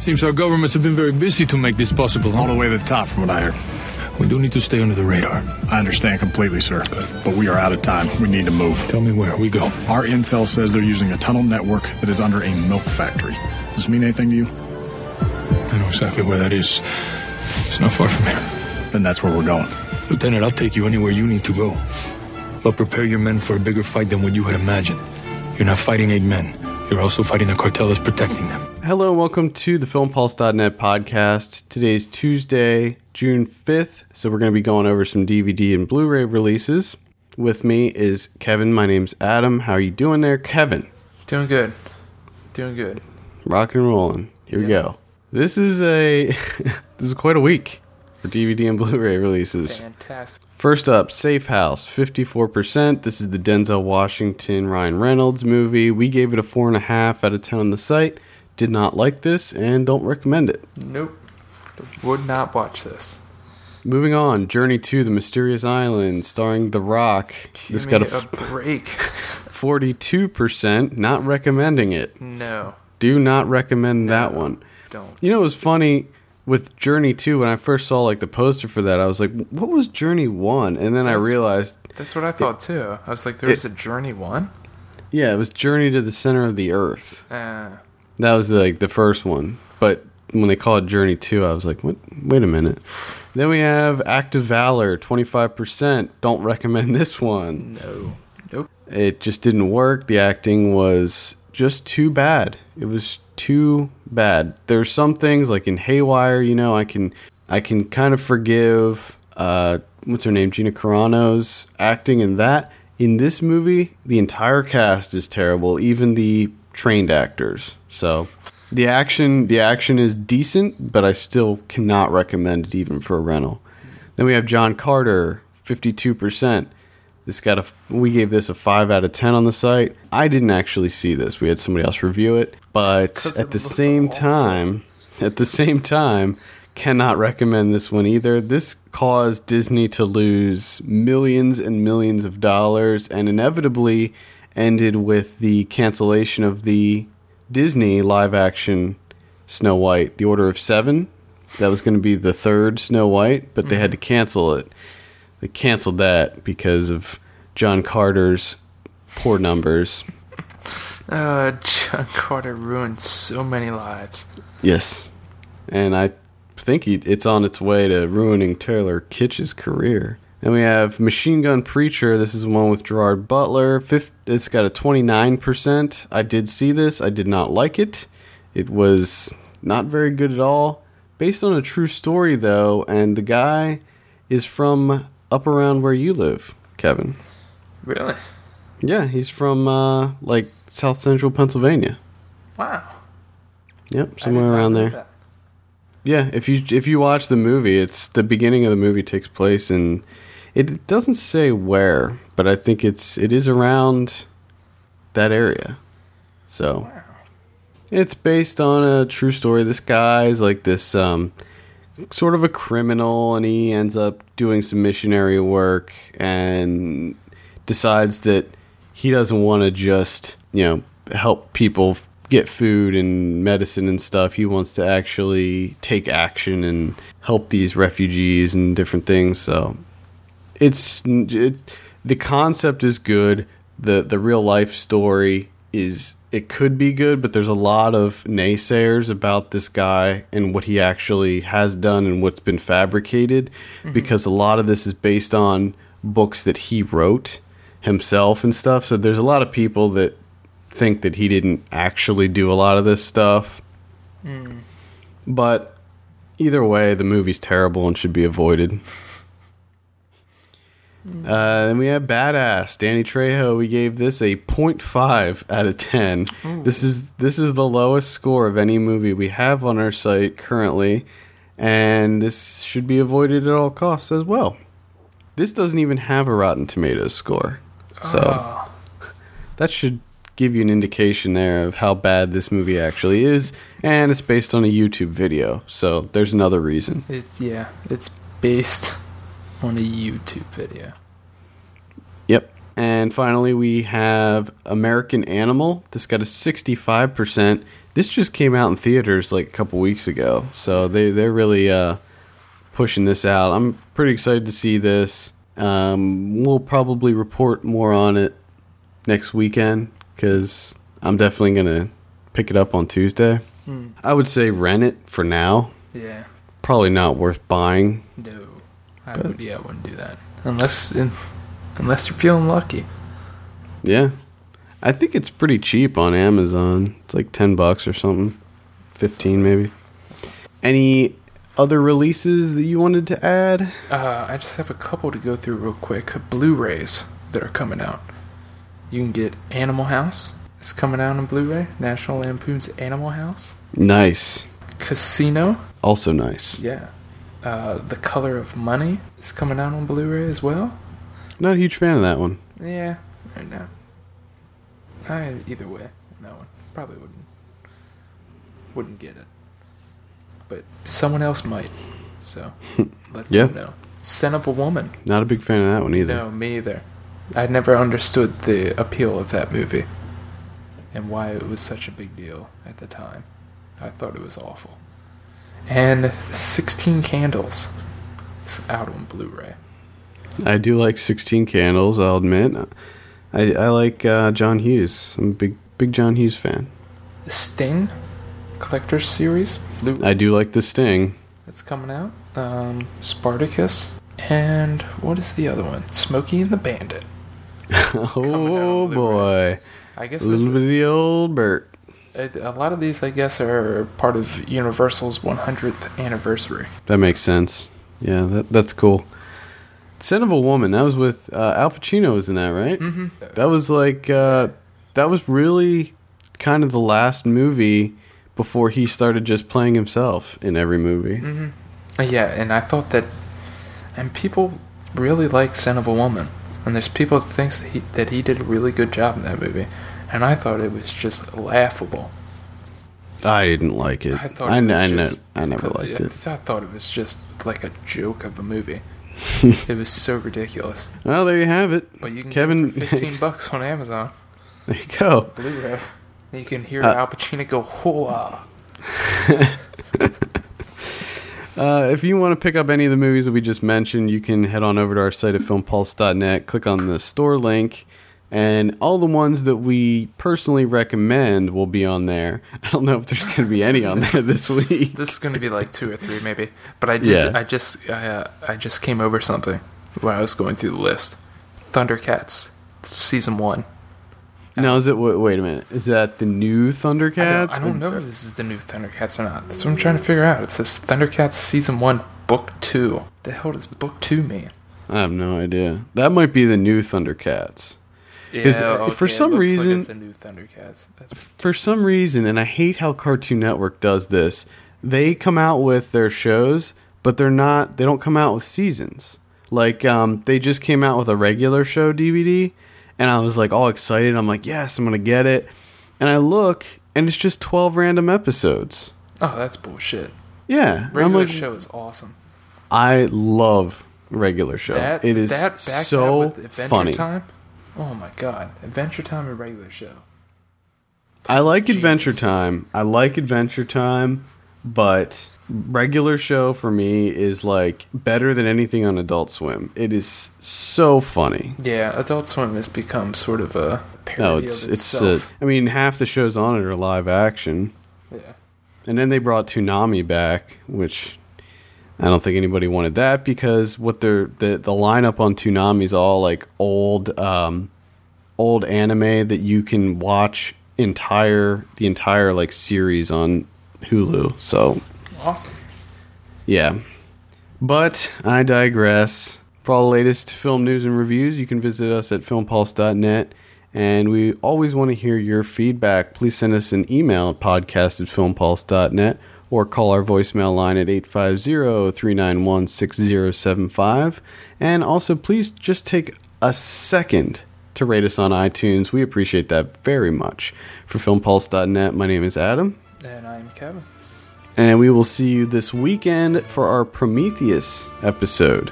Seems our governments have been very busy to make this possible. All the way to the top, from what I heard. We do need to stay under the radar. I understand completely, sir. But we are out of time. We need to move. Tell me where we go. Our intel says they're using a tunnel network that is under a milk factory. Does this mean anything to you? I know exactly where that is. It's not far from here. Then that's where we're going. Lieutenant, I'll take you anywhere you need to go. But prepare your men for a bigger fight than what you had imagined. You're not fighting eight men. You're also fighting the cartel that's protecting them. Hello and welcome to the FilmPulse.net podcast. Today's Tuesday, June 5th, so we're going to be going over some DVD and Blu ray releases. With me is Kevin. My name's Adam. How are you doing there, Kevin? Doing good. Doing good. Rocking and rolling. Here we go. This is a this is quite a week for DVD and Blu-ray releases. Fantastic. First up, Safe House, 54%. This is the Denzel Washington, Ryan Reynolds movie. We gave it a 4.5 out of 10 on the site. Did not like this and don't recommend it. Nope. Would not watch this. Moving on, Journey 2 the Mysterious Island, starring The Rock. Give this got a a f- break. 42%. Not recommending it. no, Do not recommend that one. don't. You know, it was funny with Journey 2 when I first saw like the poster for that. I was like, what was Journey 1? And then I realized, That's what I thought too. I was like, there was a Journey one. yeah, it was Journey to the Center of the Earth. Uh, That was the, like the first one. But when they called it Journey 2, I was like, what? Wait a minute. Then we have Act of Valor, 25%. Don't recommend this one. no. Nope. It just didn't work. The acting was just too bad. It was too bad. There's some things like in Haywire, you know, I can I can kind of forgive uh what's her name, Gina Carano's acting in that. In this movie, the entire cast is terrible, even the trained actors. So the action the action is decent, but I still cannot recommend it even for a rental. Then we have John Carter, 52%. This got a we gave this a 5 out of 10 on the site. I didn't actually see this. We had somebody else review it, but at the same awful. time, at the same time, cannot recommend this one either. This caused Disney to lose millions and millions of dollars and inevitably ended with the cancellation of the Disney live action Snow White, The Order of 7. That was going to be the third Snow White, but they had to cancel it. They canceled that because of John Carter's poor numbers. Uh, John Carter ruined so many lives. Yes. And I think he, it's on its way to ruining Taylor Kitsch's career. Then we have Machine Gun Preacher. This is one with Gerard Butler. It's got a 29%. I did see this. I did not like it. It was not very good at all. Based on a true story, though, and the guy is from up around where you live, Kevin. Really? Yeah, he's from, uh, like, South Central Pennsylvania. Wow. Yep, somewhere around there. that. Yeah, if you if you watch the movie, it's the beginning of the movie takes place and it doesn't say where, but I think it's it is around that area. So Wow. it's based on a true story. This guy's like this um sort of a criminal and he ends up doing some missionary work and decides that he doesn't want to just, you know, help people get food and medicine and stuff. He wants to actually take action and help these refugees and different things. So it's it, the concept is good. the The real life story is it could be good, but there's a lot of naysayers about this guy and what he actually has done and what's been fabricated, mm-hmm. because a lot of this is based on books that he wrote himself and stuff. So there's a lot of people that think that he didn't actually do a lot of this stuff. Mm. But either way, the movie's terrible and should be avoided. Uh, then we have Badass, Danny Trejo. We gave this a 0.5 out of 10. This is this is the lowest score of any movie we have on our site currently, and this should be avoided at all costs as well. This doesn't even have a Rotten Tomatoes score, so Oh, that should give you an indication there of how bad this movie actually is, and it's based on a YouTube video, so there's another reason. it's yeah, it's based on a YouTube video. Yep. And finally, we have American Animal. This got a 65%. this just came out in theaters like a couple weeks ago, so they they're really uh, pushing this out. I'm pretty excited to see this. Um, we'll probably report more on it next weekend because I'm definitely gonna pick it up on Tuesday. I would say rent it for now. Yeah. Probably not worth buying. No. I would. Yeah, I wouldn't do that unless unless you're feeling lucky. Yeah, I think it's pretty cheap on Amazon. It's like ten bucks or something, fifteen maybe. Any other releases that you wanted to add? Uh, I just have a couple to go through real quick. Blu-rays that are coming out. You can get Animal House. It's coming out on Blu-ray. National Lampoon's Animal House. Nice, Casino. also nice. Yeah. Uh, the Color of Money is coming out on Blu-ray as well. Not a huge fan of that one. Yeah, right now. I either way, that one probably wouldn't wouldn't get it, but someone else might. So let Yeah. them know. Scent of a Woman. Not a big fan of that one either. No, me either. I never understood the appeal of that movie and why it was such a big deal at the time. I thought it was awful. And 16 Candles It's out on Blu-ray. I do like Sixteen Candles. I'll admit. I I like uh, John Hughes. I'm a big big John Hughes fan. The Sting Collector's Series. I do like The Sting. It's coming out. Um, Spartacus. And what is the other one? Smokey and the Bandit. oh boy, I guess a little bit of the old Burt. A, lot of these, I guess, are part of Universal's 100th anniversary. That makes sense. Yeah, that that's cool. Scent of a Woman. That was with uh, Al Pacino, was in that right? Mm-hmm. That was like uh, that was really kind of the last movie before he started just playing himself in every movie. Mm-hmm. Yeah, and I thought that, and people really like Scent of a Woman, and there's people that thinks that he that he did a really good job in that movie, and I thought it was just laughable. I didn't like it. I thought I, it I, just, I never liked it. I thought it was just like a joke of a movie. it was so ridiculous. Well, there you have it. But you can Kevin, get it for 15 bucks on Amazon. there you go. Blu-ray. You can hear Uh, Al Pacino go hoa. Uh, if you want to pick up any of the movies that we just mentioned, you can head on over to our site at filmpulse.net, click on the store link, and all the ones that we personally recommend will be on there. I don't know if there's going to be any on there this week. This is going to be like two or three, maybe. But I did. Yeah. I just. I, uh, I just came over something when I was going through the list. Thundercats season one. Now, is it? Wait, wait a minute. Is that the new I Thundercats? don't, I don't know if this is the new Thundercats or not. That's what I'm trying to figure out. It says Thundercats season one, book two. The hell does book two mean? I have no idea. That might be the new Thundercats. 'Cause, uh, for it some looks reason- like it's the new Thundercats. That's For some reason, and I hate how Cartoon Network does this, they come out with their shows, but they're not. They don't come out with seasons. Like um, they just came out with a regular show DVD, and I was like all excited. I'm like, yes, I'm gonna get it. And I look, and it's just 12 random episodes. oh, that's bullshit. Yeah, Regular like, show is awesome. I love regular show. That it is that so that with Adventure funny. Time. Oh my god, Adventure Time and regular show. I like Genius. Adventure Time. I like Adventure Time, but regular show for me is like better than anything on Adult Swim. It is so funny. Yeah, Adult Swim has become sort of a parody No, it's it's. Itself. I mean, half the shows on it are live action, yeah. and then they brought Toonami back, which I don't think anybody wanted that because what they're the the lineup on Toonami is all like old um, old anime that you can watch entire the entire like series on Hulu. So Awesome. yeah. But I digress. For all the latest film news and reviews, you can visit us at filmpulse.net. And we always want to hear your feedback. Please send us an email at podcast at filmpulse.net or call our voicemail line at 850 391 6075. And also, please just take a second to rate us on iTunes. We appreciate that very much. For filmpulse.net, my name is Adam. And I'm Kevin. And we will see you this weekend for our Prometheus episode.